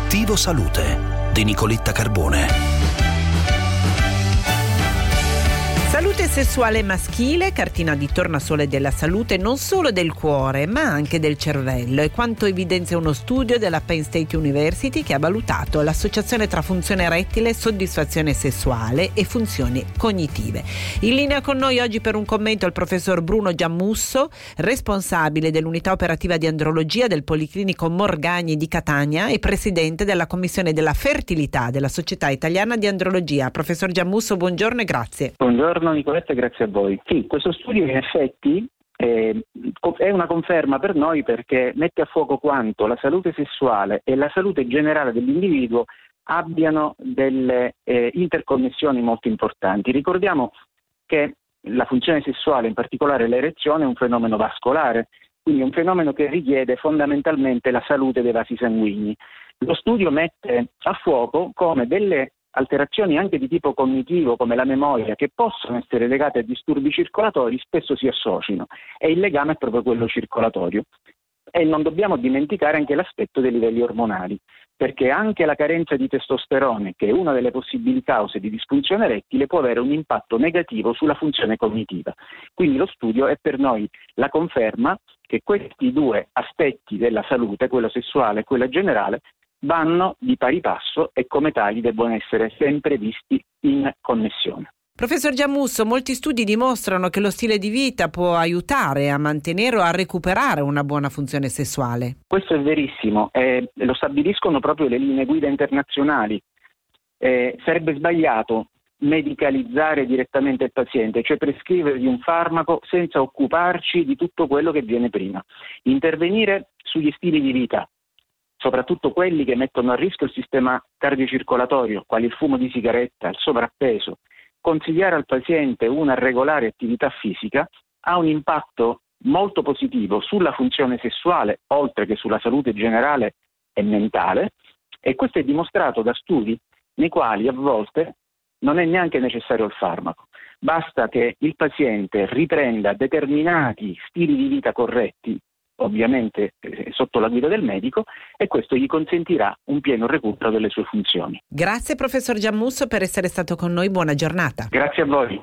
Obiettivo Salute di Nicoletta Carbone. Salute sessuale maschile, cartina di tornasole della salute non solo del cuore ma anche del cervello è quanto evidenzia uno studio della Penn State University che ha valutato l'associazione tra funzione erettile, soddisfazione sessuale e funzioni cognitive. In linea con noi oggi per un commento il professor Bruno Giammusso, responsabile dell'unità operativa di andrologia del Policlinico Morgagni di Catania e presidente della commissione della fertilità della Società Italiana di Andrologia. Professor Giammusso, buongiorno e grazie. Buongiorno Nicoletta, grazie a voi. Sì, questo studio in effetti è una conferma per noi perché mette a fuoco quanto la salute sessuale e la salute generale dell'individuo abbiano delle eh, interconnessioni molto importanti. Ricordiamo che la funzione sessuale, in particolare l'erezione, è un fenomeno vascolare, quindi è un fenomeno che richiede fondamentalmente la salute dei vasi sanguigni. Lo studio mette a fuoco come delle alterazioni anche di tipo cognitivo come la memoria che possono essere legate a disturbi circolatori spesso si associano e il legame è proprio quello circolatorio. E non dobbiamo dimenticare anche l'aspetto dei livelli ormonali, perché anche la carenza di testosterone, che è una delle possibili cause di disfunzione erettile, può avere un impatto negativo sulla funzione cognitiva. Quindi lo studio è per noi la conferma che questi due aspetti della salute, quello sessuale e quello generale, vanno di pari passo e come tali debbono essere sempre visti in connessione. Professor Giammusso, molti studi dimostrano che lo stile di vita può aiutare a mantenere o a recuperare una buona funzione sessuale. Questo è verissimo, eh, lo stabiliscono proprio le linee guida internazionali. Eh, sarebbe sbagliato medicalizzare direttamente il paziente, cioè prescrivergli un farmaco senza occuparci di tutto quello che viene prima. Intervenire sugli stili di vita, soprattutto quelli che mettono a rischio il sistema cardiocircolatorio, quali il fumo di sigaretta, il sovrappeso. Consigliare al paziente una regolare attività fisica ha un impatto molto positivo sulla funzione sessuale, oltre che sulla salute generale e mentale, e questo è dimostrato da studi nei quali a volte non è neanche necessario il farmaco, basta che il paziente riprenda determinati stili di vita corretti ovviamente eh, sotto la guida del medico e questo gli consentirà un pieno recupero delle sue funzioni. Grazie professor Giammusso per essere stato con noi, buona giornata. Grazie a voi.